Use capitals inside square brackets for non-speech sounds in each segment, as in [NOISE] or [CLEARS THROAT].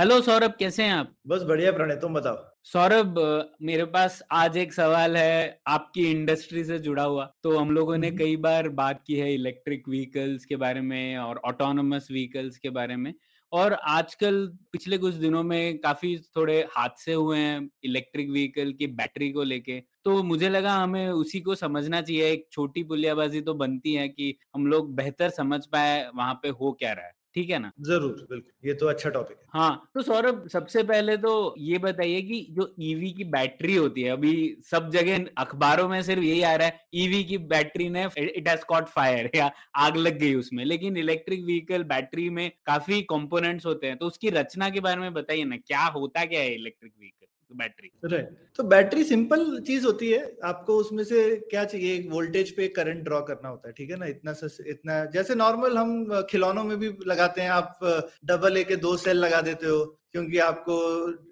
Hello Saurabh कैसे हैं आप? बस बढ़िया प्रणय तुम बताओ। सौरभ मेरे पास आज एक सवाल है आपकी इंडस्ट्री से जुड़ा हुआ। तो हम लोगों ने हम्म। कई बार बात की है इलेक्ट्रिक व्हीकल्स के बारे में और ऑटोनोमस व्हीकल्स के बारे में। और आजकल पिछले कुछ दिनों में काफ़ी थोड़े हादसे हुए हैं इलेक्ट्रिक व्हीकल की बैटरी को लेके। तो मुझे लगा हमें उसी को समझना चाहिए एक छोटी पुलियाबाजी तो बनती है कि हम लोग बेहतर समझ पाए वहाँ पे हो क्या रहा है। ठीक है ना? ज़रूर बिल्कुल ये तो अच्छा टॉपिक है। हाँ तो सौरभ सबसे पहले तो ये बताइए कि जो ईवी की बैटरी होती है अभी सब जगह अखबारों में सिर्फ़ यही आ रहा है ईवी की बैटरी ने इट हैज़ कॉट फायर या आग लग गई उसमें लेकिन इलेक्ट्रिक व्हीकल बैटरी में काफ़ी कंपोनेंट्स होते हैं तो उसकी रचना के बारे में बताइए ना क्या होता क्या है इलेक्ट्रिक व्हीकल बैटरी। राइट तो बैटरी सिंपल चीज़ होती है, आपको उसमें से क्या चाहिए? एक वोल्टेज पे करंट ड्रॉ करना होता है, ठीक है ना? इतना सा, इतना, जैसे नॉर्मल हम खिलौनों में भी लगाते हैं, आप डबल ए के दो सेल लगा देते हो क्योंकि आपको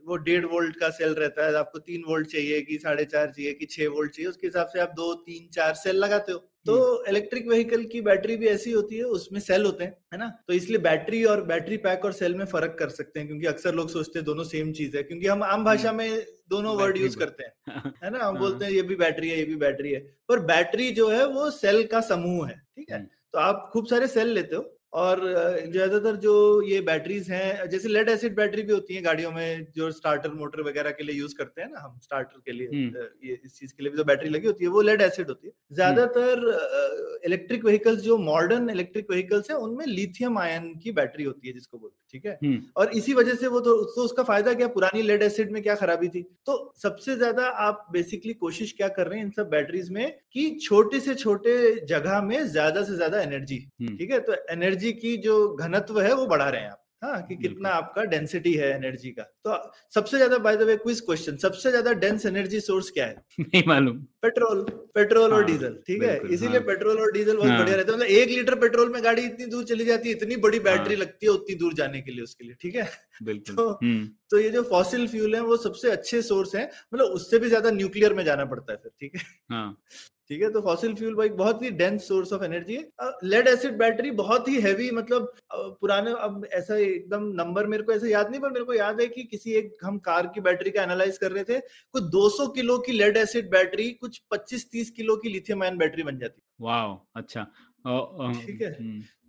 वो डेढ़ वोल्ट का सेल रहता है आपको तीन वोल्ट चाहिए कि साढ़े चार चाहिए कि छह वोल्ट चाहिए उसके हिसाब से आप दो तीन चार सेल लगाते हो। तो इलेक्ट्रिक व्हीकल की बैटरी भी ऐसी होती है उसमें सेल होते हैं है ना? तो इसलिए बैटरी और बैटरी पैक और सेल में फ़र्क कर सकते हैं क्योंकि अक्सर लोग सोचते हैं दोनों सेम चीज़ है क्योंकि हम आम भाषा में दोनों वर्ड यूज़ करते हैं [LAUGHS] है ना? हम हाँ। बोलते हैं। ये भी बैटरी है ये भी बैटरी है। पर बैटरी जो है वो सेल का समूह है ठीक है? हम्म। तो आप खूब सारे सेल लेते हो और ज़्यादातर जो ये बैटरीज हैं जैसे लेड एसिड बैटरी भी होती है गाड़ियों में जो स्टार्टर मोटर वगैरह के लिए यूज़ करते हैं ना हम स्टार्टर के लिए हम्म। ये इस चीज़ के लिए भी तो बैटरी लगी होती है वो लेड एसिड होती है। ज़्यादातर इलेक्ट्रिक व्हीकल्स जो मॉडर्न इलेक्ट्रिक व्हीकल्स हैं उनमें लिथियम आयन की बैटरी होती है जिसको बोलते हैं ठीक है? हम्म, और इसी वजह से वो तो, तो उसका फ़ायदा क्या पुरानी लेड एसिड में क्या खराबी थी? तो सबसे ज़्यादा आप बेसिकली कोशिश क्या कर रहे हैं इन सब बैटरीज में कि छोटे से छोटे जगह में ज़्यादा से ज़्यादा एनर्जी हम्म। ठीक है? तो एनर्जी की जो घनत्व है वो बढ़ा रहे हैं आप। हाँ कि कितना आपका डेंसिटी है एनर्जी का। तो सबसे ज़्यादा by the way quiz question सबसे ज़्यादा डेंस एनर्जी सोर्स क्या है? [LAUGHS] नहीं मालूम। पेट्रोल पेट्रोल हाँ, और हाँ, डीजल ठीक है? इसीलिए हाँ। पेट्रोल और डीजल बहुत हाँ। बढ़िया रहता है। मतलब एक लीटर पेट्रोल में गाड़ी इतनी दूर चली जाती है इतनी बड़ी बैटरी हाँ। लगती है उतनी दूर जाने के लिए उसके लिए ठीक है? बिल्कुल तो- हम्म, तो ये जो फॉसिल फ्यूल है वो सबसे अच्छे सोर्स है। मतलब उससे भी ज़्यादा न्यूक्लियर में जाना पड़ता है फिर ठीक है? हाँ। ठीक है तो फॉसिल फ्यूल भाई बहुत ही डेंस सोर्स ऑफ़ एनर्जी है। लेड एसिड बैटरी बहुत ही हैवी मतलब पुराने अब ऐसा एकदम नंबर मेरे को ऐसा याद नहीं पर मेरे को याद है कि किसी एक हम कार की बैटरी का एनालाइज कर रहे थे कुछ 200 किलो की लेड एसिड बैटरी कुछ 25-30 किलो की लिथियम आयन बैटरी बन जाती। वाह अच्छा। ठीक है।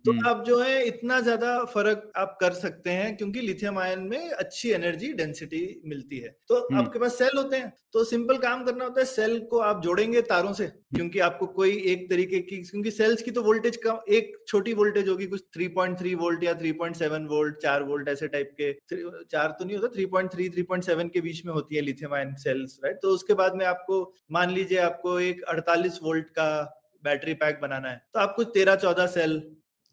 तो हम्म, आप जो है इतना ज़्यादा फ़र्क आप कर सकते हैं क्योंकि लिथियम आयन में अच्छी एनर्जी डेंसिटी मिलती है। तो हम्म। आपके पास सेल होते हैं तो सिंपल काम करना होता है सेल को आप जोड़ेंगे तारों से क्योंकि आपको कोई एक तरीके की क्योंकि सेल्स की तो वोल्टेज का एक छोटी वोल्टेज होगी कुछ 3.3 वोल्ट या 3.7 वोल्ट चार वोल्ट ऐसे टाइप के चार तो नहीं होता 3.3 3.7 के बीच में होती है लिथियम आयन सेल्स राइट? तो उसके बाद में आपको मान लीजिए आपको एक 48 वोल्ट का बैटरी पैक बनाना है तो आप कुछ 13 14 सेल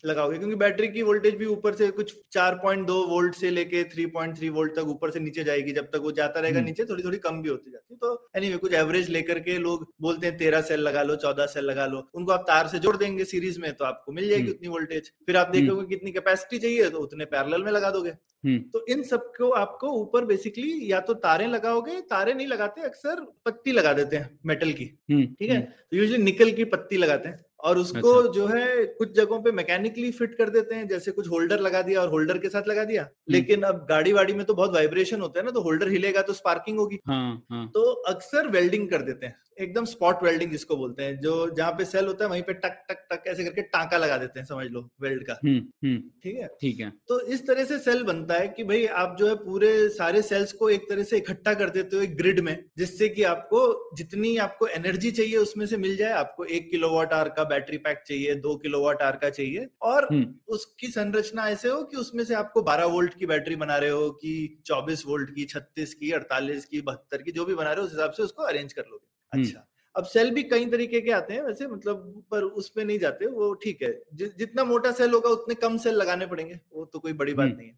लगाओगे? क्योंकि बैटरी की वोल्टेज भी ऊपर से कुछ 4.2 वोल्ट से लेके 3.3 वोल्ट तक ऊपर से नीचे जाएगी जब तक वो जाता रहेगा हम्म। नीचे थोड़ी थोड़ी कम भी होती जाती है। तो एनी एनीवे कुछ एवरेज लेकर के लोग बोलते हैं तेरह सेल लगा लो चौदह सेल लगा लो। उनको आप तार से जोड़ देंगे सीरीज़ में तो आपको मिल जाएगी हम्म। उतनी वोल्टेज फिर आप देखोगे कितनी कैपेसिटी चाहिए तो उतने पैरल में लगा दोगे। हम्म, तो इन सबको आपको ऊपर बेसिकली या तो तारे लगाओगे तारे नहीं लगाते अक्सर पत्ती लगा देते हैं मेटल की। हम्म, ठीक है? तो यूजुअली निकल की पत्ती लगाते हैं। और उसको अच्छा। जो है कुछ जगहों पे मैकेनिकली फिट कर देते हैं जैसे कुछ होल्डर लगा दिया और होल्डर के साथ लगा दिया। लेकिन अब गाड़ी वाड़ी में तो बहुत वाइब्रेशन होता है ना तो होल्डर हिलेगा तो स्पार्किंग होगी। हाँ हाँ। तो अक्सर वेल्डिंग कर देते हैं। एकदम स्पॉट वेल्डिंग जिसको बोलते हैं जो जहाँ पे सेल होता है वहीं पे टक टक टक ऐसे करके टांका लगा देते हैं समझ लो वेल्ड का। हम्म हम्म। ठीक है? ठीक है। तो इस तरह से सेल बनता है कि भाई आप जो है पूरे सारे सेल्स को एक तरह से इकट्ठा कर देते हो एक ग्रिड में जिससे कि आपको जितनी आपको एनर्जी चाहिए उसमें से मिल जाए आपको एक किलो वॉट आर का बैटरी पैक चाहिए दो किलो वॉट आर का चाहिए और हम्म। उसकी संरचना ऐसे हो कि उसमें से आपको 12 वोल्ट की बैटरी बना रहे हो कि 24 वोल्ट की 36 की 48 की 72 की जो भी बना रहे हो उस हिसाब से उसको अरेंज कर लोगे। अच्छा। अब सेल भी कई तरीके के आते हैं वैसे मतलब पर उसमें नहीं जाते वो ठीक है। जि, जितना मोटा सेल होगा उतने कम सेल लगाने पड़ेंगे वो तो कोई बड़ी बात हम्म। नहीं है।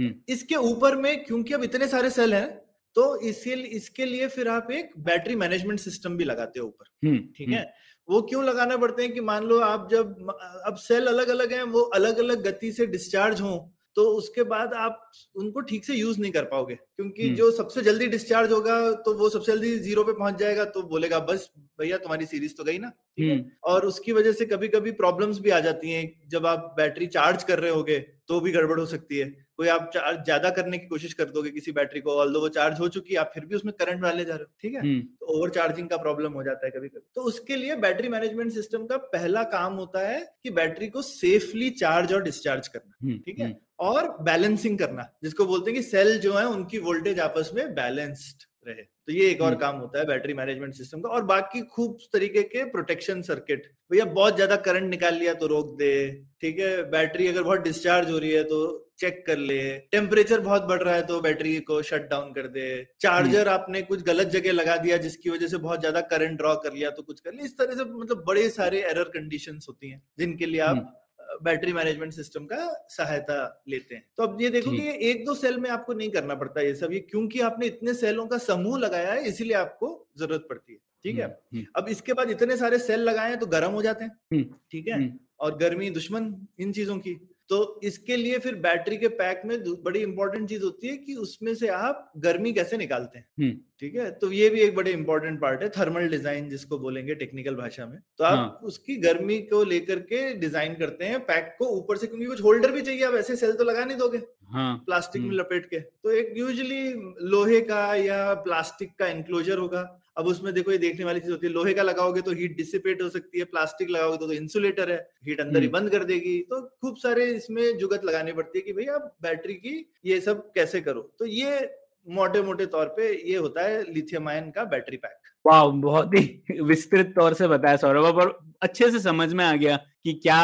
हम्म। इसके ऊपर में क्योंकि अब इतने सारे सेल हैं तो इसी इसके लिए फिर आप एक बैटरी मैनेजमेंट सिस्टम भी लगाते हो ऊपर हम्म, ठीक है? वो क्यों लगाना पड़ते हैं कि मान लो आप जब अब सेल अलग अलग हैं वो अलग अलग गति से डिस्चार्ज हों तो उसके बाद आप उनको ठीक से यूज़ नहीं कर पाओगे क्योंकि हम्म। जो सबसे जल्दी डिस्चार्ज होगा तो वो सबसे जल्दी ज़ीरो पे पहुँच जाएगा तो बोलेगा बस भैया तुम्हारी सीरीज़ तो गई ना हम्म, और उसकी वजह से कभी कभी प्रॉब्लम्स भी आ जाती हैं जब आप बैटरी चार्ज कर रहे होगे तो भी गड़बड़ हो सकती है। कोई आप चार्ज ज़्यादा करने की कोशिश कर दोगे किसी बैटरी को ऑल दो वो चार्ज हो चुकी है आप फिर भी उसमें करंट डाले जा रहे हो ठीक है? हम्म, तो ओवर चार्जिंग का प्रॉब्लम हो जाता है कभी कभी तो उसके लिए बैटरी मैनेजमेंट सिस्टम का पहला काम होता है कि बैटरी को सेफली चार्ज और डिस्चार्ज करना हम्म, ठीक है? हम्म, और बैलेंसिंग करना जिसको बोलते हैं कि सेल जो है उनकी वोल्टेज आपस में बैलेंस्ड रहे। तो ये एक और हम्म। काम होता है बैटरी मैनेजमेंट सिस्टम का और बाकी खूब तरीके के प्रोटेक्शन सर्किट। भैया बहुत ज़्यादा करंट निकाल लिया तो रोक दे ठीक है? बैटरी अगर बहुत डिस्चार्ज हो रही है तो चेक कर ले। टेम्परेचर बहुत बढ़ रहा है तो बैटरी को शट डाउन कर दे। चार्जर आपने कुछ गलत जगह लगा दिया जिसकी वजह से बहुत ज़्यादा करंट ड्रॉ कर लिया तो कुछ कर लिया इस तरह से मतलब बड़े सारे एरर कंडीशंस होती हैं जिनके लिए आप बैटरी मैनेजमेंट सिस्टम का सहायता लेते हैं। तो अब ये देखो कि ये एक दो सेल में आपको नहीं करना पड़ता ये सब ये क्योंकि आपने इतने सेलों का समूह लगाया है इसीलिए आपको ज़रूरत पड़ती है। ठीक है? हम्म, अब इसके बाद इतने सारे सेल लगाए हैं तो गर्म हो जाते हैं। हम्म, ठीक है? हम्म, और गर्मी दुश्मन इन चीज़ों की। तो इसके लिए फिर बैटरी के पैक में बड़ी इंपॉर्टेंट चीज़ होती है कि उसमें से आप गर्मी कैसे निकालते हैं। हम्म। ठीक है? तो ये भी एक बड़े इंपॉर्टेंट पार्ट है थर्मल डिज़ाइन जिसको बोलेंगे टेक्निकल भाषा में। तो आप हाँ। उसकी गर्मी को लेकर के डिज़ाइन करते हैं पैक को ऊपर से क्योंकि कुछ होल्डर भी चाहिए आप ऐसे सेल तो लगा नहीं दोगे। हाँ। प्लास्टिक में हम्म। लपेट के। तो एक यूजली लोहे का या प्लास्टिक का एंक्लोजर होगा। अब उसमें देखो ये देखने वाली चीज़ होती है लोहे का लगाओगे तो हीट डिसिपेट हो सकती है प्लास्टिक लगाओगे तो, तो इंसुलेटर है हीट अंदर ही हम्म। बंद कर देगी। तो खूब सारे इसमें जुगत लगानी पड़ती है कि भाई आप बैटरी की ये सब कैसे करो। तो ये मोटे मोटे तौर पे ये होता है लिथियम आयन का बैटरी पैक वाह बहुत ही विस्तृत तौर से बताया सौरभ और अच्छे से समझ में आ गया। कि क्या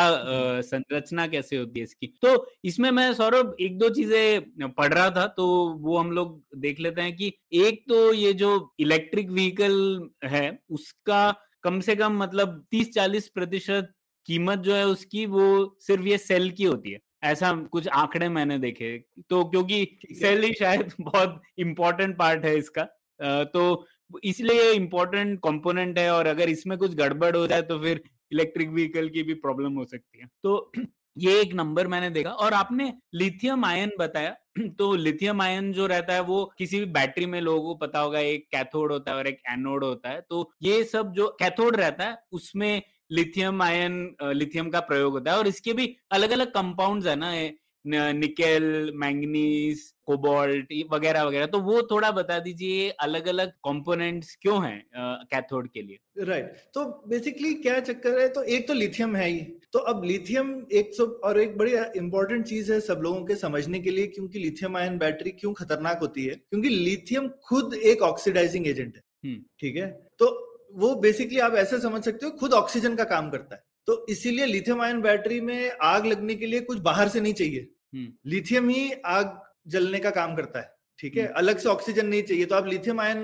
संरचना कैसे होती है इसकी। तो इसमें मैं सौरभ एक दो चीज़ें पढ़ रहा था तो वो हम लोग देख लेते हैं कि एक तो ये जो इलेक्ट्रिक व्हीकल है उसका कम से कम मतलब 30-40 प्रतिशत कीमत जो है उसकी वो सिर्फ़ ये सेल की होती है। ऐसा कुछ आंकड़े मैंने देखे। तो क्योंकि सेल ही शायद [LAUGHS] बहुत इंपॉर्टेंट पार्ट है इसका। तो इसलिए इम्पोर्टेंट कंपोनेंट है और अगर इसमें कुछ गड़बड़ हो जाए तो फिर इलेक्ट्रिक व्हीकल की भी प्रॉब्लम हो सकती है। तो [CLEARS THROAT] ये एक नंबर मैंने देखा और आपने लिथियम आयन बताया। [CLEARS THROAT] तो लिथियम आयन जो रहता है वो किसी भी बैटरी में लोगों को पता होगा, एक कैथोड होता है और एक एनोड होता है। तो ये सब जो कैथोड रहता है, उसमें लिथियम आयन लिथियम का प्रयोग होता है और इसके भी अलग अलग कंपाउंड्स है ना निकेल मैंगनीज कोबाल्ट वगैरह वगैरह। तो वो थोड़ा बता दीजिए अलग अलग कंपोनेंट्स क्यों हैं कैथोड के लिए? राइट। right. तो बेसिकली क्या चक्कर है तो एक तो लिथियम है ही। तो अब लिथियम एक तो और एक बड़ी इंपॉर्टेंट चीज़ है सब लोगों के समझने के लिए क्योंकि लिथियम आयन बैटरी क्यों खतरनाक होती है? क्योंकि लिथियम खुद एक ऑक्सीडाइजिंग एजेंट है। हम्म। ठीक है? तो वो बेसिकली आप ऐसे समझ सकते हो खुद ऑक्सीजन का काम करता है। तो इसीलिए लिथियम आयन बैटरी में आग लगने के लिए कुछ बाहर से नहीं चाहिए हम्म। लिथियम ही आग जलने का काम करता है ठीक है हम्म। अलग से ऑक्सीजन नहीं चाहिए तो आप लिथियम आयन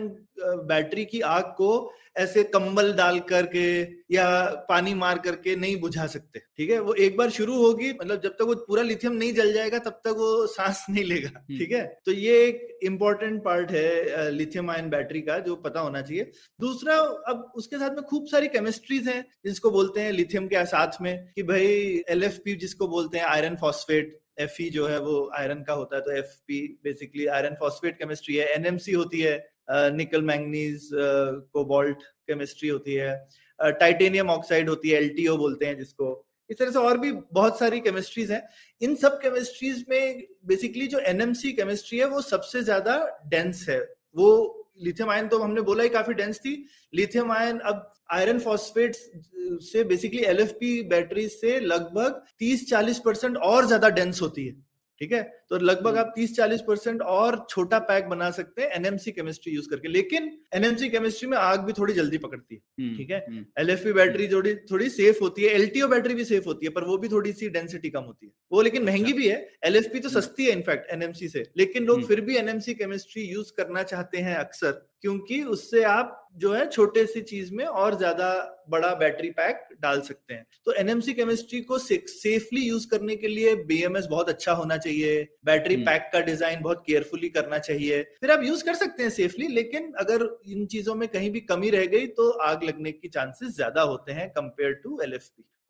बैटरी की आग को ऐसे कंबल डाल करके या पानी मार करके नहीं बुझा सकते ठीक है? वो एक बार शुरू होगी मतलब जब तक वो पूरा लिथियम नहीं जल जाएगा तब तक वो सांस नहीं लेगा ठीक है? तो ये एक इम्पोर्टेंट पार्ट है लिथियम आयन बैटरी का जो पता होना चाहिए। दूसरा अब उसके साथ में खूब सारी केमिस्ट्रीज हैं जिसको बोलते हैं लिथियम के साथ में कि भाई एलएफपी जिसको बोलते हैं आयरन फॉस्फेट एफ़ जो है वो आयरन का होता है तो FP basically iron phosphate chemistry है एनएमसी होती है निकल मैंगनीज कोबाल्ट केमिस्ट्री होती है टाइटेनियम ऑक्साइड होती है, एलटीओ बोलते हैं जिसको। इस तरह से और भी बहुत सारी केमिस्ट्रीज हैं। इन सब केमिस्ट्रीज में बेसिकली जो एनएमसी केमिस्ट्री है, वो सबसे ज़्यादा डेंस है। वो लिथियम आयन तो हमने बोला ही काफ़ी डेंस थी। लिथियम आयन अब आयरन फॉस्फेट से बेसिकली एलएफपी बैटरी से लगभग 30-40 परसेंट और ज़्यादा डेंस होती है। ठीक है? तो लगभग आप 30-40 परसेंट और छोटा पैक बना सकते हैं एनएमसी केमिस्ट्री यूज़ करके। लेकिन एनएमसी केमिस्ट्री में आग भी थोड़ी जल्दी पकड़ती है ठीक है? एल बैटरी थोड़ी थोड़ी सेफ़ होती है एलटीओ बैटरी भी सेफ़ होती है पर वो भी थोड़ी सी डेंसिटी कम होती है। वो लेकिन महँगी भी है एल तो सस्ती है इनफैक्ट एनएमसी से। लेकिन लोग फिर भी एनएमसी केमिस्ट्री यूज़ करना चाहते हैं अक्सर क्योंकि उससे आप जो है छोटे सी चीज़ में और ज़्यादा बड़ा बैटरी पैक डाल सकते हैं। तो एनएमसी केमिस्ट्री को सेफली यूज़ करने के लिए बीएमएस बहुत अच्छा होना चाहिए बैटरी हम्म। पैक का डिज़ाइन बहुत केयरफुली करना चाहिए। फिर आप यूज़ कर सकते हैं सेफली लेकिन अगर इन चीज़ों में कहीं भी कमी रह गई तो आग लगने की चांसेस ज़्यादा होते हैं कंपेयर टू एल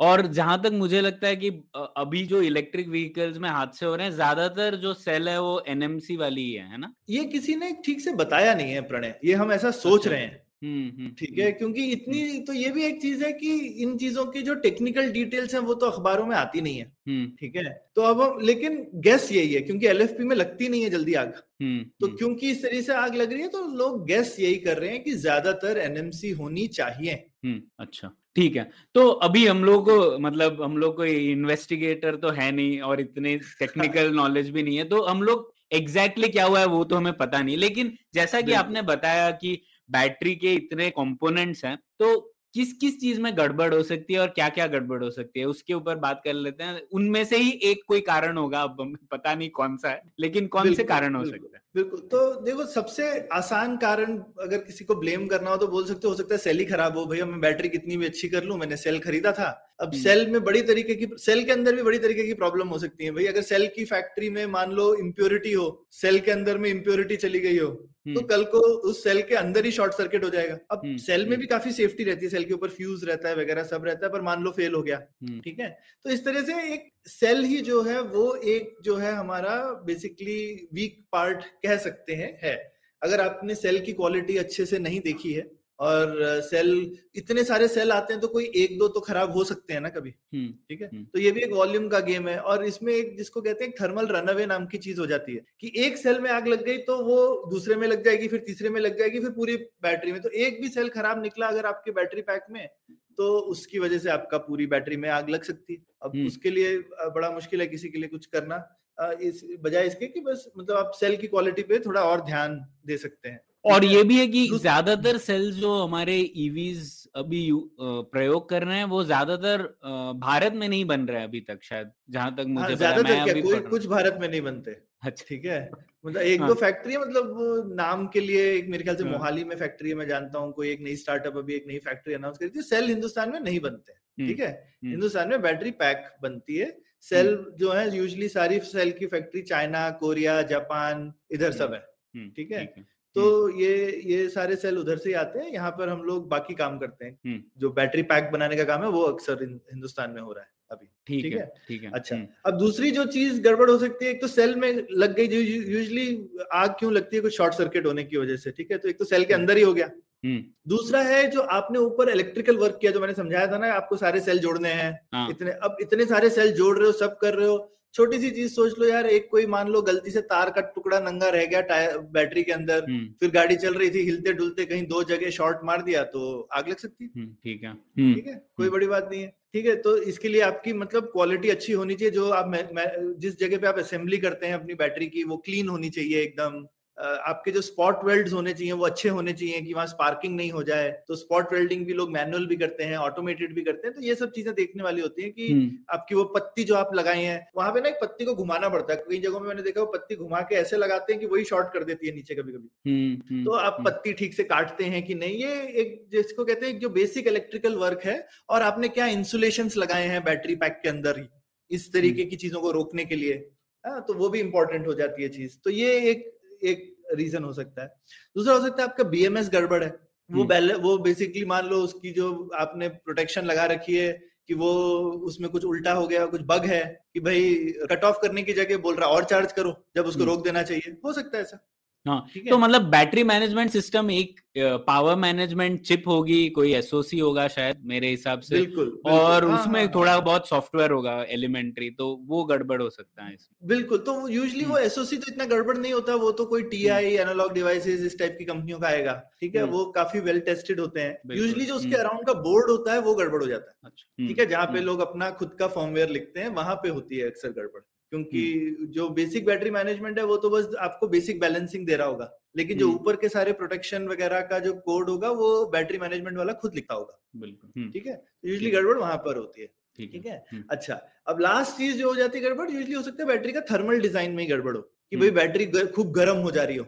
और जहाँ तक मुझे लगता है कि अभी जो इलेक्ट्रिक व्हीकल्स में हादसे हो रहे हैं ज़्यादातर जो सेल है वो एनएमसी वाली ही है है ना? ये किसी ने ठीक से बताया नहीं है प्रणय। ये हम ऐसा सोच अच्छा। रहे हैं। ठीक है? क्योंकि इतनी तो ये भी एक चीज़ है कि इन चीज़ों की जो टेक्निकल डिटेल्स हैं वो तो अखबारों में आती नहीं है। हम्म। ठीक है? तो अब हम लेकिन गैस यही है क्योंकि एलएफपी में लगती नहीं है जल्दी आग। हम्म तो हम्म, क्योंकि इस तरह से आग लग रही है तो लोग गैस यही कर रहे हैं कि ज़्यादातर एनएमसी होनी चाहिए। हम्म अच्छा। ठीक है। तो अभी हम लोग को मतलब हम लोग को इन्वेस्टिगेटर तो है नहीं और इतने टेक्निकल नॉलेज [LAUGHS] भी नहीं है तो हम लोग एग्जैक्टली exactly क्या हुआ है वो तो हमें पता नहीं। लेकिन जैसा कि आपने बताया कि बैटरी के इतने कंपोनेंट्स हैं तो किस किस चीज़ में गड़बड़ हो सकती है और क्या क्या गड़बड़ हो सकती है? उसके ऊपर बात कर लेते हैं। उनमें से ही एक कोई कारण होगा अब [LAUGHS] पता नहीं कौन सा है लेकिन कौन से कारण हो। सकता है? बिल्कुल। तो देखो सबसे आसान कारण अगर किसी को ब्लेम करना हो तो बोल सकते हो सकता है सेल ही खराब हो भैया मैं बैटरी कितनी भी अच्छी कर लू मैंने सेल खरीदा था। अब। सेल में बड़ी तरीके की सेल के अंदर भी बड़ी तरीके की प्रॉब्लम हो सकती है। भाई अगर सेल की फैक्ट्री में मान लो इम्प्योरिटी हो सेल के अंदर में इम्प्योरिटी चली गई हो तो हम्म, कल को उस सेल के अंदर ही शॉर्ट सर्किट हो जाएगा। अब हम्म, सेल में हम्म। भी काफ़ी सेफ्टी रहती है सेल के ऊपर फ्यूज रहता है वगैरह सब रहता है पर मान लो फेल हो गया हम्म, ठीक है? तो इस तरह से एक सेल ही जो है वो एक जो है हमारा बेसिकली वीक पार्ट कह सकते हैं है। अगर आपने सेल की क्वालिटी अच्छे से नहीं देखी है और सेल इतने सारे सेल आते हैं तो कोई एक दो तो खराब हो सकते हैं ना कभी। हम्म, ठीक है? हम्म। तो ये भी एक वॉल्यूम का गेम है और इसमें एक जिसको कहते हैं थर्मल रनअवे नाम की चीज़ हो जाती है कि एक सेल में आग लग गई तो वो दूसरे में लग जाएगी फिर तीसरे में लग जाएगी फिर पूरी बैटरी में। तो एक भी सेल खराब निकला अगर आपके बैटरी पैक में तो उसकी वजह से आपका पूरी बैटरी में आग लग सकती है। अब हम्म। उसके लिए बड़ा मुश्किल है किसी के लिए कुछ करना। इस बजाय इसके कि बस मतलब आप सेल की क्वालिटी पे थोड़ा और ध्यान दे सकते हैं। और ये भी है कि ज़्यादातर सेल्स जो हमारे ईवीज अभी प्रयोग कर रहे हैं वो ज़्यादातर भारत में नहीं बन रहे अभी तक शायद जहाँ तक हाँ, मुझे पता ज़्यादातर मैं क्या अभी कोई कुछ भारत में नहीं बनते हूँ। अच्छा ठीक है मतलब एक हाँ। दो फैक्ट्री है मतलब नाम के लिए एक मेरे ख्याल से हाँ। मोहाली में फैक्ट्री है मैं जानता हूँ कोई एक नई स्टार्टअप अभी एक नई फैक्ट्री अनाउंस करी थी सेल हिंदुस्तान में नहीं बनते हम्म, ठीक है हम्म। हिंदुस्तान में बैटरी पैक बनती है सेल जो है यूजली सारी सेल की फैक्ट्री चाइना कोरिया जापान इधर सब है हम्म, ठीक है? तो ये ये सारे सेल उधर से ही आते हैं यहाँ पर हम लोग बाकी काम करते हैं। हम्म। जो बैटरी पैक बनाने का काम है वो अक्सर हिंदुस्तान में हो रहा है अभी। ठीक ठीक है है? ठीक है। अच्छा हम्म, अब दूसरी जो चीज़ गड़बड़ हो सकती है एक तो सेल में लग गई जो यूजली आग क्यों लगती है कुछ शॉर्ट सर्किट होने की वजह से ठीक है? तो एक तो सेल के हम्म। अंदर ही हो गया। हम्म, दूसरा है जो आपने ऊपर इलेक्ट्रिकल वर्क किया जो मैंने समझाया था ना आपको सारे सेल जोड़ने हैं हाँ, इतने अब इतने सारे सेल जोड़ रहे हो सब कर रहे हो छोटी सी चीज़ सोच लो यार एक कोई मान लो गलती से तार का टुकड़ा नंगा रह गया टायर बैटरी के अंदर हम्म, फिर गाड़ी चल रही थी हिलते डुलते कहीं दो जगह शॉर्ट मार दिया तो आग लग सकती है? हम्म, ठीक है। हम्म, ठीक है कोई हम्म। बड़ी बात नहीं है। ठीक है तो इसके लिए आपकी मतलब क्वालिटी अच्छी होनी चाहिए जो आप मैं, मैं, जिस जगह पे आप असेंबली करते हैं अपनी बैटरी की वो क्लीन होनी चाहिए एकदम। आपके जो स्पॉट वेल्ड होने चाहिए वो अच्छे होने चाहिए कि वहाँ स्पार्किंग नहीं हो जाए। तो स्पॉट वेल्डिंग भी लोग मैनुअल भी करते हैं ऑटोमेटेड भी करते हैं। तो ये सब चीज़ें देखने वाली होती हैं कि हम्म, आपकी वो पत्ती जो आप लगाए हैं वहाँ पे ना एक पत्ती को घुमाना पड़ता है। कई जगहों में मैंने देखा वो पत्ती घुमा के ऐसे लगाते हैं कि वही शॉर्ट कर देती है नीचे कभी कभी हम्म, हम्म, तो आप पत्ती ठीक से काटते हैं कि नहीं ये एक जिसको कहते हैं जो बेसिक इलेक्ट्रिकल वर्क है और आपने क्या इंसुलेशन लगाए हैं बैटरी पैक के अंदर ही इस तरीके की चीज़ों को रोकने के लिए। हाँ, तो वो भी इंपॉर्टेंट हो जाती है चीज़। तो ये एक एक रीजन हो सकता है दूसरा हो सकता है आपका बीएमएस गड़बड़ है वो हम्म। बैले वो बेसिकली मान लो उसकी जो आपने प्रोटेक्शन लगा रखी है कि वो उसमें कुछ उल्टा हो गया कुछ बग है कि भाई कट ऑफ़ करने की जगह बोल रहा और चार्ज करो जब उसको हम्म। रोक देना चाहिए हो सकता है ऐसा हाँ तो मतलब बैटरी मैनेजमेंट सिस्टम एक पावर मैनेजमेंट चिप होगी कोई एसओसी होगा शायद मेरे हिसाब से बिल्कुल बिल्कुल, और हाँ, उसमें हाँ, थोड़ा हाँ। बहुत सॉफ्टवेयर होगा एलिमेंट्री तो वो गड़बड़ हो सकता है इसमें। बिल्कुल तो यूजली वो हम्म। एसओसी तो इतना गड़बड़ नहीं होता वो तो कोई टीआई एनालॉग डिवाइसेस इस टाइप की कंपनियों का आएगा ठीक है? हम्म। वो काफ़ी वेल टेस्टेड होते हैं। यूजली जो उसके हम्म। अराउंड का बोर्ड होता है वो गड़बड़ हो जाता है। अच्छा ठीक है? जहाँ पे हम्म, लोग अपना खुद का फॉर्मवेयर लिखते हैं वहाँ पे होती है अक्सर गड़बड़। क्योंकि हम्म। जो बेसिक बैटरी मैनेजमेंट है वो तो बस आपको बेसिक बैलेंसिंग दे रहा होगा। लेकिन जो हम्म। ऊपर के सारे प्रोटेक्शन वगैरह का जो कोड होगा वो बैटरी मैनेजमेंट वाला खुद लिखा होगा। बिल्कुल हम्म, ठीक है? यूजली गड़बड़ वहाँ पर होती है। ठीक है। अच्छा अब लास्ट चीज़ जो हो जाती है गड़बड़ यूजली हो सकता है बैटरी का थर्मल डिज़ाइन में ही गड़बड़ हो कि। भाई बैटरी खूब गर्म हो जा रही हो।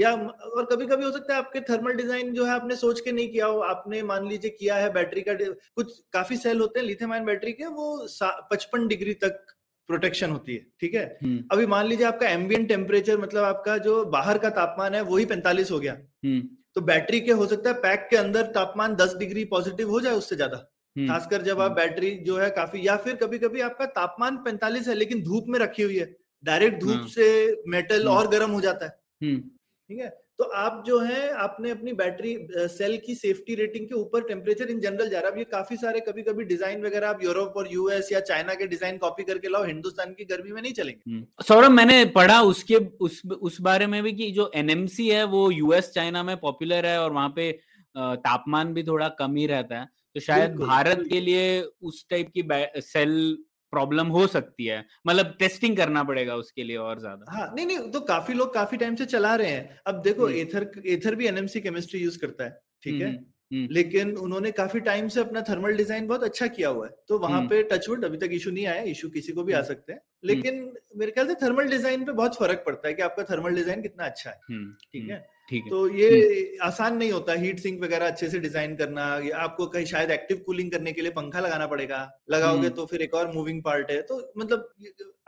या और कभी कभी हो सकता है आपके थर्मल डिज़ाइन जो है आपने सोच के नहीं किया हो। आपने मान लीजिए किया है बैटरी का कुछ काफ़ी सेल होते हैं लिथियम आयन बैटरी के वो पचपन डिग्री तक प्रोटेक्शन होती है ठीक है? हम्म, अभी मान लीजिए आपका एम्बियंट टेम्परेचर मतलब आपका जो बाहर का तापमान है वही 45 हो गया। हम्म, तो बैटरी के हो सकता है पैक के अंदर तापमान 10 डिग्री पॉजिटिव हो जाए उससे ज़्यादा। हम्म, खासकर जब आप बैटरी जो है काफ़ी या फिर कभी कभी आपका तापमान 45 है लेकिन धूप में रखी हुई है। डायरेक्ट धूप हाँ। से मेटल। और गर्म हो जाता है। ठीक है? तो आप जो है आपने अपनी बैटरी सेल की सेफ्टी रेटिंग के ऊपर टेम्परेचर इन जनरल जा रहा है। अब ये काफ़ी सारे कभी कभी डिज़ाइन वगैरह आप यूरोप और यूएस या चाइना के डिज़ाइन कॉपी करके लाओ हिंदुस्तान की गर्मी में नहीं चलेंगे। हम्म। सौरभ मैंने पढ़ा उसके उस उस बारे में भी कि जो एनएमसी है वो यूएस चाइना में पॉपुलर है और वहाँ पे तापमान भी थोड़ा कम ही रहता है। तो शायद भारत के लिए उस टाइप की सेल प्रॉब्लम हो सकती है। मतलब टेस्टिंग करना पड़ेगा उसके लिए और ज़्यादा। हाँ नहीं नहीं तो काफ़ी लोग काफ़ी टाइम से चला रहे हैं। अब देखो हम्म। एथर एथर भी एनएमसी केमिस्ट्री यूज़ करता है ठीक है? हम्म, हम्म, लेकिन उन्होंने काफ़ी टाइम से अपना थर्मल डिज़ाइन बहुत अच्छा किया हुआ है। तो वहाँ। पे टचवुड अभी तक इशू नहीं आया इशू किसी को भी आ। सकते हैं। लेकिन मेरे ख्याल से थर्मल डिज़ाइन पे बहुत फ़र्क पड़ता है कि आपका थर्मल डिज़ाइन कितना अच्छा है। हम्म, ठीक हम्म, है? ठीक है। तो ये आसान नहीं होता हीट सिंक वगैरह अच्छे से डिज़ाइन करना या आपको कहीं शायद एक्टिव कूलिंग करने के लिए पंखा लगाना पड़ेगा लगाओगे हम्म। तो फिर एक और मूविंग पार्ट है। तो मतलब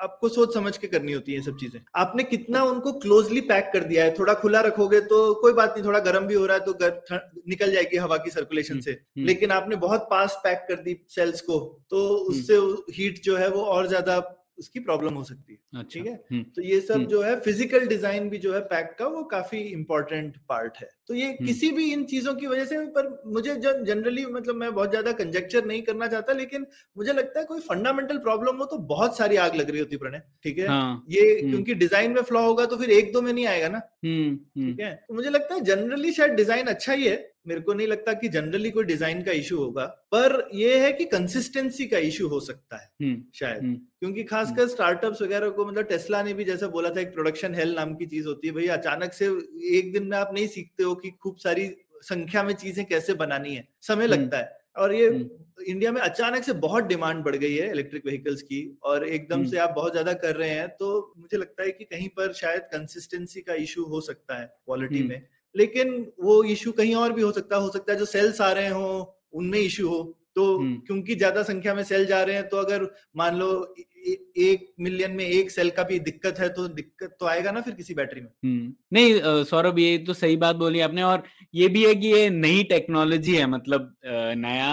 आपको सोच समझ के करनी होती है सब चीज़ें। आपने कितना उनको क्लोजली पैक कर दिया है थोड़ा खुला रखोगे तो कोई बात नहीं थोड़ा गर्म भी हो रहा है तो गर, निकल जाएगी हवा की सर्कुलेशन से। हम्म। लेकिन आपने बहुत पास पैक कर दी सेल्स को तो उससे हीट जो है वो और ज़्यादा उसकी प्रॉब्लम हो सकती है अच्छा। ठीक है? हम्म, तो ये सब हम्म। जो है फ़िज़िकल डिज़ाइन भी जो है पैक का वो काफ़ी इंपॉर्टेंट पार्ट है। तो ये हम्म। किसी भी इन चीज़ों की वजह से पर मुझे जनरली मतलब मैं बहुत ज़्यादा कंजेक्चर नहीं करना चाहता लेकिन मुझे लगता है कोई फंडामेंटल प्रॉब्लम हो तो बहुत सारी आग लग रही होती प्रणय ठीक है? हाँ। ये। क्योंकि डिज़ाइन में फ्लॉ होगा तो फिर एक दो में नहीं आएगा ना ठीक है? तो मुझे लगता है जनरली शायद डिज़ाइन अच्छा ही है मेरे को नहीं लगता कि जनरली कोई डिज़ाइन का इशू होगा पर यह है कि कंसिस्टेंसी का इशू हो सकता है हम्म, शायद हम्म, क्योंकि खासकर स्टार्टअप्स वगैरह को मतलब टेस्ला ने भी जैसा बोला था एक प्रोडक्शन हेल नाम की चीज़ होती है भाई अचानक से एक दिन में आप नहीं सीखते हो कि खूब सारी संख्या में चीज़ें कैसे बनानी है समय हम्म। लगता है और ये हम्म। इंडिया में अचानक से बहुत डिमांड बढ़ गई है इलेक्ट्रिक व्हीकल्स की और एकदम हम्म। से आप बहुत ज़्यादा कर रहे हैं तो मुझे लगता है कि कहीं पर शायद कंसिस्टेंसी का इशू हो सकता है क्वालिटी हम्म। में लेकिन वो इशू कहीं और भी हो सकता हो सकता है जो सेल्स आ रहे हो उनमें इशू हो तो हम्म। क्योंकि ज़्यादा संख्या में सेल जा रहे हैं तो अगर मान लो एक मिलियन में एक सेल का भी दिक्कत है तो दिक्कत तो आएगा ना फिर किसी बैटरी में? हम्म नहीं सौरभ ये तो सही बात बोली आपने और ये भी है कि ये नई टेक्नोलॉजी है मतलब नया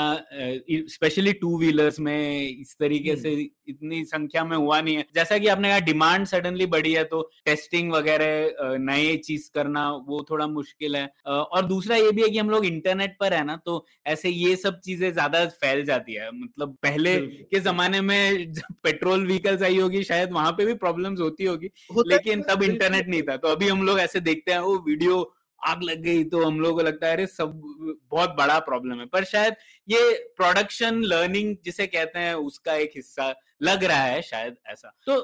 स्पेशली टू व्हीलर्स में इस तरीके हम्म। से इतनी संख्या में हुआ नहीं है। जैसा कि आपने कहा डिमांड सडनली बढ़ी है तो टेस्टिंग वगैरह नए चीज़ करना वो थोड़ा मुश्किल है। और दूसरा ये भी है कि हम लोग इंटरनेट पर है ना तो ऐसे ये सब चीज़ें ज़्यादा फैल जाती है। मतलब पहले के जमाने में जब पेट्रोल व्हीकल्स आई होगी शायद वहाँ पे भी प्रॉब्लम्स होती होगी लेकिन तब इंटरनेट नहीं था। तो अभी हम लोग ऐसे देखते हैं वो वीडियो आग लग गई तो हम लोग को लगता है अरे सब बहुत बड़ा प्रॉब्लम है। पर शायद ये प्रोडक्शन लर्निंग जिसे कहते हैं उसका एक हिस्सा लग रहा है शायद ऐसा। तो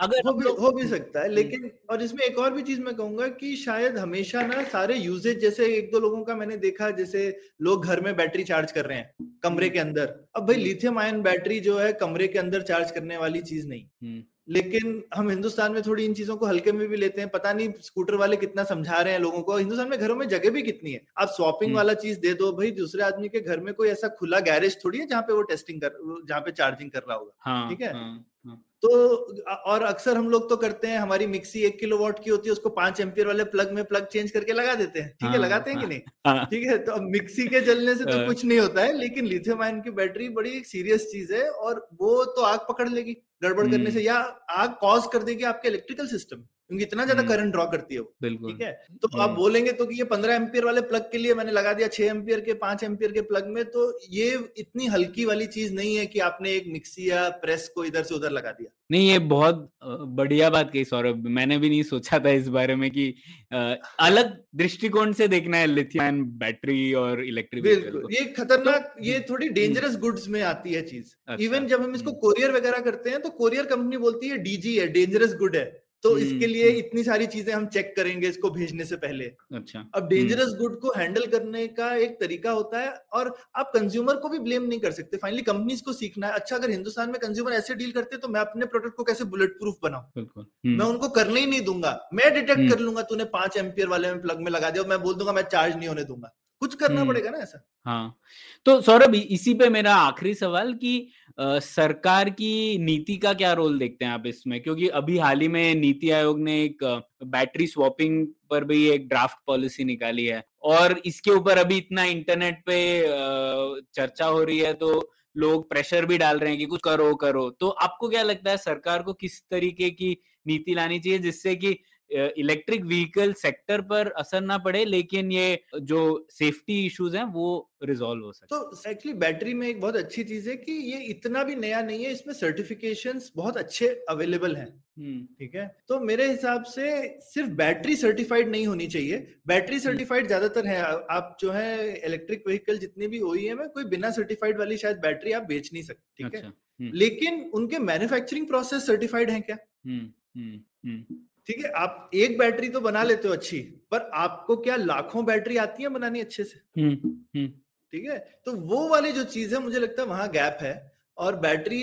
अगर हो भी हो भी सकता है लेकिन और इसमें एक और भी चीज़ मैं कहूँगा कि शायद हमेशा ना सारे यूजेज जैसे एक दो लोगों का मैंने देखा जैसे लोग घर में बैटरी चार्ज कर रहे हैं कमरे के अंदर। अब भाई हम्म। लिथियम आयन बैटरी जो है कमरे के अंदर चार्ज करने वाली चीज़ नहीं। हम्म, लेकिन हम हिंदुस्तान में थोड़ी इन चीज़ों को हल्के में भी लेते हैं। पता नहीं स्कूटर वाले कितना समझा रहे हैं लोगों को। हिंदुस्तान में घरों में जगह भी कितनी है? आप स्वैपिंग हम्म। वाला चीज़ दे दो भाई दूसरे आदमी के घर में कोई ऐसा खुला गैरेज थोड़ी है जहाँ पे वो टेस्टिंग कर जहाँ पे चार्जिंग कर रहा होगा? हाँ ठीक है? हाँ, हाँ, तो और अक्सर हम लोग तो करते हैं हमारी मिक्सी एक किलो वॉट की होती है उसको पाँच एम्पियर वाले प्लग में प्लग चेंज करके लगा देते हैं ठीक है हाँ, लगाते हैं कि हाँ, नहीं हाँ, ठीक है तो अब मिक्सी के जलने से तो। कुछ नहीं होता है लेकिन लिथियम आयन की बैटरी बड़ी सीरियस चीज़ है और वो तो आग पकड़ लेगी गड़बड़ करने हम्म। से या आग कॉज कर देगी आपके इलेक्ट्रिकल सिस्टम क्योंकि इतना ज़्यादा हम्म। करंट ड्रॉ करती है वो बिल्कुल। ठीक है? तो आप हम्म। बोलेंगे तो कि ये पंद्रह एम्पियर वाले प्लग के लिए मैंने लगा दिया छह एम्पियर के पाँच एम्पियर के प्लग में तो ये इतनी हल्की वाली चीज़ नहीं है कि आपने एक मिक्सी या प्रेस को इधर से उधर लगा दिया। नहीं ये बहुत बढ़िया बात कही सौरभ। मैंने भी नहीं सोचा था इस बारे में कि अलग दृष्टिकोण से देखना है लिथियम बैटरी और इलेक्ट्रिक बिल्कुल। ये खतरनाक तो- ये थोड़ी डेंजरस गुड्स में आती है चीज़। अच्छा, इवन जब हम इसको हम्म। कोरियर वगैरह करते हैं तो कोरियर कंपनी बोलती है डीजी है डेंजरस गुड है। तो हम्म, इसके लिए हम्म। इतनी सारी चीज़ें हम चेक करेंगे इसको भेजने से पहले। अच्छा अब डेंजरस गुड को हैंडल करने का एक तरीका होता है और आप कंज्यूमर को भी ब्लेम नहीं कर सकते। फाइनली कंपनीज़ को सीखना है। अच्छा अगर हिंदुस्तान में कंज्यूमर ऐसे डील करते तो मैं अपने प्रोडक्ट को कैसे बुलेट प्रूफ बनाऊ? बिल्कुल मैं हम्म, उनको करने ही नहीं दूँगा। मैं डिटेक्ट हम्म। कर लूँगा तूने पाँच एम्पियर वाले में प्लग में लगा दिया मैं बोल दूँगा मैं चार्ज नहीं होने दूँगा। कुछ करना हम्म। पड़ेगा ना ऐसा? हाँ। तो सौरभ इसी पे मेरा आखिरी सवाल कि सरकार की नीति का क्या रोल देखते हैं आप इसमें? क्योंकि अभी हाल ही में नीति आयोग ने एक बैटरी स्वैपिंग पर भी एक ड्राफ्ट पॉलिसी निकाली है और इसके ऊपर अभी इतना इंटरनेट पे चर्चा हो रही है तो लोग प्रेशर भी डाल रहे हैं कि कुछ करो करो। तो आपको क्या लगता है सरकार को किस तरीके की नीति लानी चाहिए जिससे कि इलेक्ट्रिक व्हीकल सेक्टर पर असर ना पड़े लेकिन ये जो सेफ्टी इश्यूज़ हैं वो रिजॉल्व हो सके तो एक्चुअली बैटरी में एक बहुत अच्छी चीज़ है कि ये इतना भी नया नहीं है इसमें सर्टिफिकेशंस बहुत अच्छे अवेलेबल हैं। हम्म। ठीक है? तो मेरे हिसाब से सिर्फ़ बैटरी सर्टिफाइड नहीं होनी चाहिए। बैटरी सर्टिफाइड ज़्यादातर है। आप जो है इलेक्ट्रिक व्हीकल जितनी भी हुई है कोई बिना सर्टिफाइड वाली शायद बैटरी आप बेच नहीं सकते ठीक अच्छा है हम्म। लेकिन उनके मैन्युफैक्चरिंग प्रोसेस सर्टिफाइड है क्या? हम्म हम्म हम्म। ठीक है आप एक बैटरी तो बना लेते हो अच्छी पर आपको क्या लाखों बैटरी आती है बनानी अच्छे से? हम्म हम्म। ठीक है तो वो वाली जो चीज़ है मुझे लगता है वहाँ गैप है और बैटरी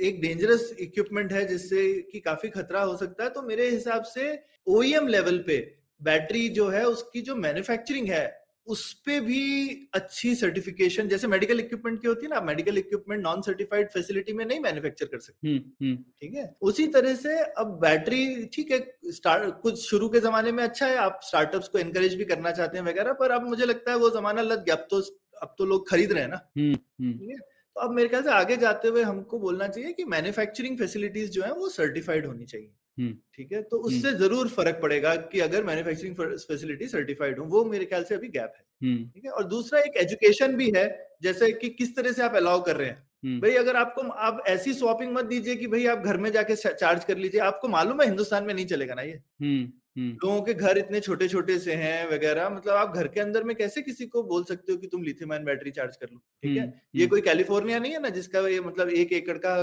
एक डेंजरस इक्विपमेंट है जिससे कि काफ़ी खतरा हो सकता है तो मेरे हिसाब से ओईएम लेवल पे बैटरी जो है उसकी जो मैन्युफैक्चरिंग है उस पे भी अच्छी सर्टिफिकेशन जैसे मेडिकल इक्विपमेंट की होती है ना medical equipment non certified facility में नहीं मैन्युफैक्चर कर सकते। हम्म हम्म। ठीक है? उसी तरह से अब बैटरी ठीक है स्टार्ट कुछ शुरू के जमाने में अच्छा है आप स्टार्टअप्स को एनकरेज भी करना चाहते हैं वगैरह पर अब मुझे लगता है वो जमाना लग गया। अब तो अब तो लोग खरीद रहे हैं ना। हम्म ठीक है? तो अब मेरे ख्याल से आगे जाते हुए हमको बोलना चाहिए कि मैन्युफैक्चरिंग फैसिलिटीज़ जो है वो सर्टिफाइड होनी चाहिए। ठीक है? तो उससे ज़रूर फ़र्क पड़ेगा कि अगर मैन्युफैक्चरिंग फैसिलिटी सर्टिफाइड हो वो मेरे ख्याल से अभी गैप है। हम्म। ठीक है? और दूसरा एक एजुकेशन भी है जैसे कि किस तरह से आप अलाउ कर रहे हैं। हम्म। भाई अगर आपको आप ऐसी स्वॉपिंग मत दीजिए कि भाई आप घर में जाके चार्ज कर लीजिए आपको मालूम है हिंदुस्तान में नहीं चलेगा ना ये? हम्म हम्म। लोगों के घर इतने छोटे छोटे से हैं वगैरह मतलब आप घर के अंदर में कैसे किसी को बोल सकते हो कि तुम लिथियम आयन बैटरी चार्ज कर लो? ठीक है? हम्म, ये हम्म, कोई कैलिफ़ोर्निया नहीं है ना जिसका ये मतलब एक एकड़ का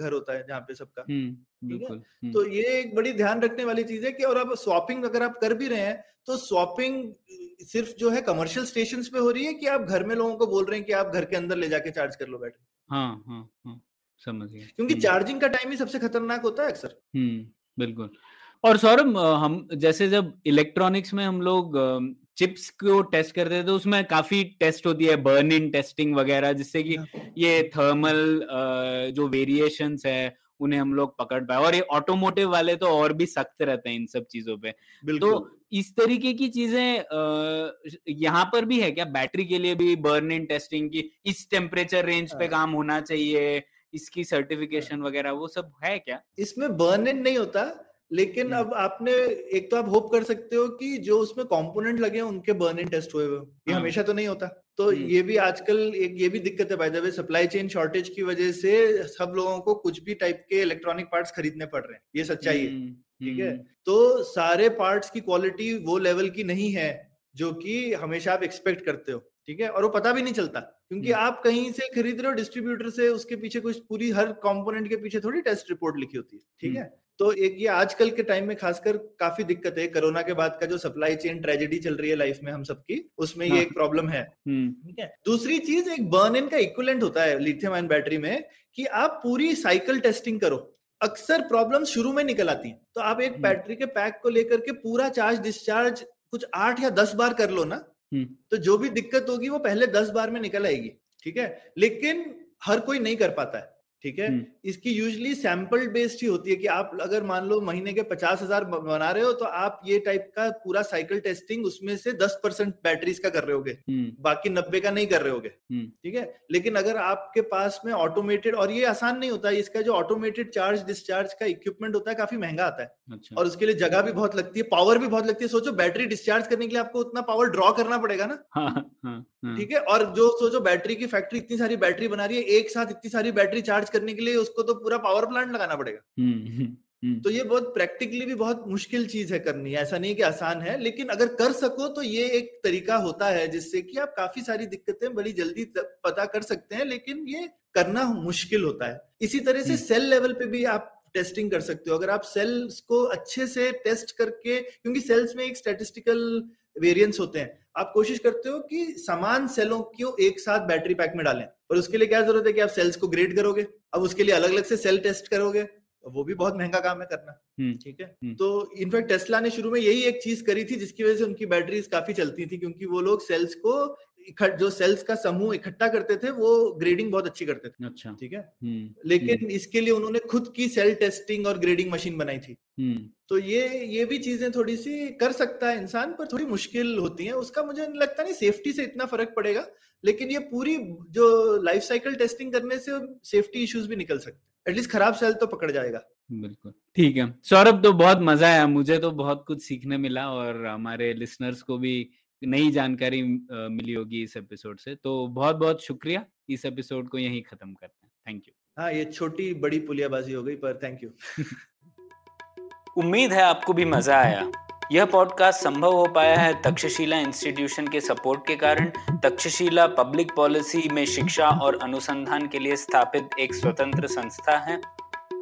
घर होता है जहाँ पे सबका? हम्म ठीक है? हम्म, तो ये एक बड़ी ध्यान रखने वाली चीज़ है कि और अब स्वैपिंग अगर आप कर भी रहे हैं तो स्वैपिंग सिर्फ़ जो है कमर्शियल स्टेशन पे हो रही है कि आप घर में लोगों को बोल रहे हैं कि आप घर के अंदर ले जाके चार्ज कर लो बैटरी हाँ हाँ हाँ समझ गया क्योंकि हम्म, चार्जिंग का टाइम ही सबसे खतरनाक होता है अक्सर। हम्म बिल्कुल। और सौरभ हम जैसे जब इलेक्ट्रॉनिक्स में हम लोग चिप्स को टेस्ट करते हैं तो उसमें काफ़ी टेस्ट होती है बर्न इन टेस्टिंग वगैरह जिससे कि ये थर्मल जो वेरिएशंस है उन्हें हम लोग पकड़ पाए। और ये ऑटोमोटिव वाले तो और भी सख्त रहते हैं इन सब चीज़ों पे। तो इस तरीके की चीज़ें यहाँ पर भी है क्या? बैटरी के लिए भी बर्न इन टेस्टिंग की इस टेम्परेचर रेंज पे हाँ। काम होना चाहिए इसकी सर्टिफिकेशन वगैरह वो सब है क्या? इसमें बर्न इन नहीं होता लेकिन। अब आपने एक तो आप होप कर सकते हो कि जो उसमें कंपोनेंट लगे हैं उनके बर्न इन टेस्ट हुए हुए ये हाँ। हमेशा तो नहीं होता तो हम्म। ये भी आजकल एक ये भी दिक्कत है वे सप्लाई चेन शॉर्टेज की वजह से सब लोगों को कुछ भी टाइप के इलेक्ट्रॉनिक पार्ट्स खरीदने पड़ रहे हैं ये सच्चाई है हम्म, ठीक है हम्म, तो सारे पार्ट्स की क्वालिटी वो लेवल की नहीं है जो कि हमेशा आप एक्सपेक्ट करते हो ठीक है और वो पता भी नहीं चलता क्योंकि। आप कहीं से खरीद रहे हो डिस्ट्रीब्यूटर से उसके पीछे कुछ पूरी हर कंपोनेंट के पीछे थोड़ी टेस्ट रिपोर्ट लिखी होती है ठीक। है तो एक ये आजकल के टाइम में खासकर काफ़ी दिक्कत है। कोरोना के बाद का जो सप्लाई चेन ट्रेजेडी चल रही है लाइफ में हम सबकी उसमें ये हाँ। एक प्रॉब्लम है। हम्म, ठीक है? दूसरी चीज़ एक बर्न इन का इक्वलेंट होता है लिथियम आयन बैटरी में कि आप पूरी साइकिल टेस्टिंग करो। अक्सर प्रॉब्लम शुरू में निकल आती है। तो आप एक हम्म। बैटरी के पैक को लेकर के पूरा चार्ज डिस्चार्ज कुछ आठ या दस बार कर लो ना हम्म। तो जो भी दिक्कत होगी वो पहले दस बार में निकल आएगी। ठीक है? लेकिन हर कोई नहीं कर पाता है। ठीक है? हम्म, इसकी यूजली सैंपल बेस्ड ही होती है कि आप अगर मान लो महीने के पचास हज़ार बना रहे हो तो आप ये टाइप का पूरा साइकिल टेस्टिंग उसमें से दस परसेंट बैटरीज का कर रहे होगे। हम्म, बाकी नब्बे का नहीं कर रहे होगे। हम्म, ठीक है? लेकिन अगर आपके पास में ऑटोमेटेड और ये आसान नहीं होता है इसका जो ऑटोमेटेड चार्ज डिस्चार्ज का इक्विपमेंट होता है काफ़ी महँगा आता है। अच्छा। और उसके लिए जगह भी बहुत लगती है पावर भी बहुत लगती है। सोचो बैटरी डिस्चार्ज करने के लिए आपको उतना पावर ड्रॉ करना पड़ेगा ना? हाँ हाँ। ठीक है? और जो सोचो बैटरी की फैक्ट्री इतनी सारी बैटरी बना रही है एक साथ इतनी सारी बैटरी चार्ज करने के लिए उसको तो पूरा पावर प्लांट लगाना पड़ेगा। हम्म, हम्म, हम्म, तो ये बहुत प्रैक्टिकली भी बहुत मुश्किल चीज़ है करनी ऐसा नहीं कि आसान है लेकिन अगर कर सको तो ये एक तरीका होता है जिससे कि आप काफ़ी सारी दिक्कतें बड़ी जल्दी पता कर सकते हैं लेकिन ये करना मुश्किल होता है। इसी तरह से हम्म। सेल लेवल पे भी आप टेस्टिंग कर सकते हो। अगर आप सेल्स को अच्छे से टेस्ट करके क्योंकि सेल्स में एक स्टैटिस्टिकल वेरिएंस होते हैं। आप कोशिश करते हो कि समान सेलों को एक साथ बैटरी पैक में डालें और उसके लिए क्या ज़रूरत है कि आप सेल्स को ग्रेड करोगे? अब उसके लिए अलग अलग से सेल टेस्ट करोगे वो भी बहुत महँगा काम है करना हम्म, ठीक है? हम्म। तो इनफैक्ट टेस्ला ने शुरू में यही एक चीज़ करी थी जिसकी वजह से उनकी बैटरीज काफ़ी चलती थी क्योंकि वो लोग सेल्स को जो सेल्स का समूह इकट्ठा करते थे वो ग्रेडिंग बहुत अच्छी करते थे। अच्छा। ठीक है? हम्म। लेकिन इसके लिए उन्होंने खुद की सेल टेस्टिंग और ग्रेडिंग मशीन बनाई थी। हम्म। तो ये ये भी चीज़ें थोड़ी सी कर सकता है इंसान पर थोड़ी मुश्किल होती है। उसका मुझे नहीं लगता नहीं सेफ्टी से इतना फ़र्क पड़ेगा लेकिन ये पूरी जो लाइफ साइकिल टेस्टिंग करने से सेफ्टी इश्यूज़ भी निकल सकते एटलीस्ट खराब सेल तो पकड़ जाएगा। बिल्कुल। ठीक है। सौरभ तो बहुत मज़ा आया। मुझे तो बहुत कुछ सीखने मिला और हमारे लिसनर्स को भी नई जानकारी मिली होगी इस एपिसोड से तो बहुत बहुत शुक्रिया इस एपिसोड को यहीं खत्म करते हैं। Thank you. हाँ ये छोटी बड़ी पुलियाबाजी हो गई पर थैंक यू। [LAUGHS] उम्मीद है आपको भी मज़ा आया। यह पॉडकास्ट संभव हो पाया है तक्षशिला इंस्टीट्यूशन के सपोर्ट के कारण। तक्षशिला पब्लिक पॉलिसी में शिक्षा और अनुसंधान के लिए स्थापित एक स्वतंत्र संस्था है।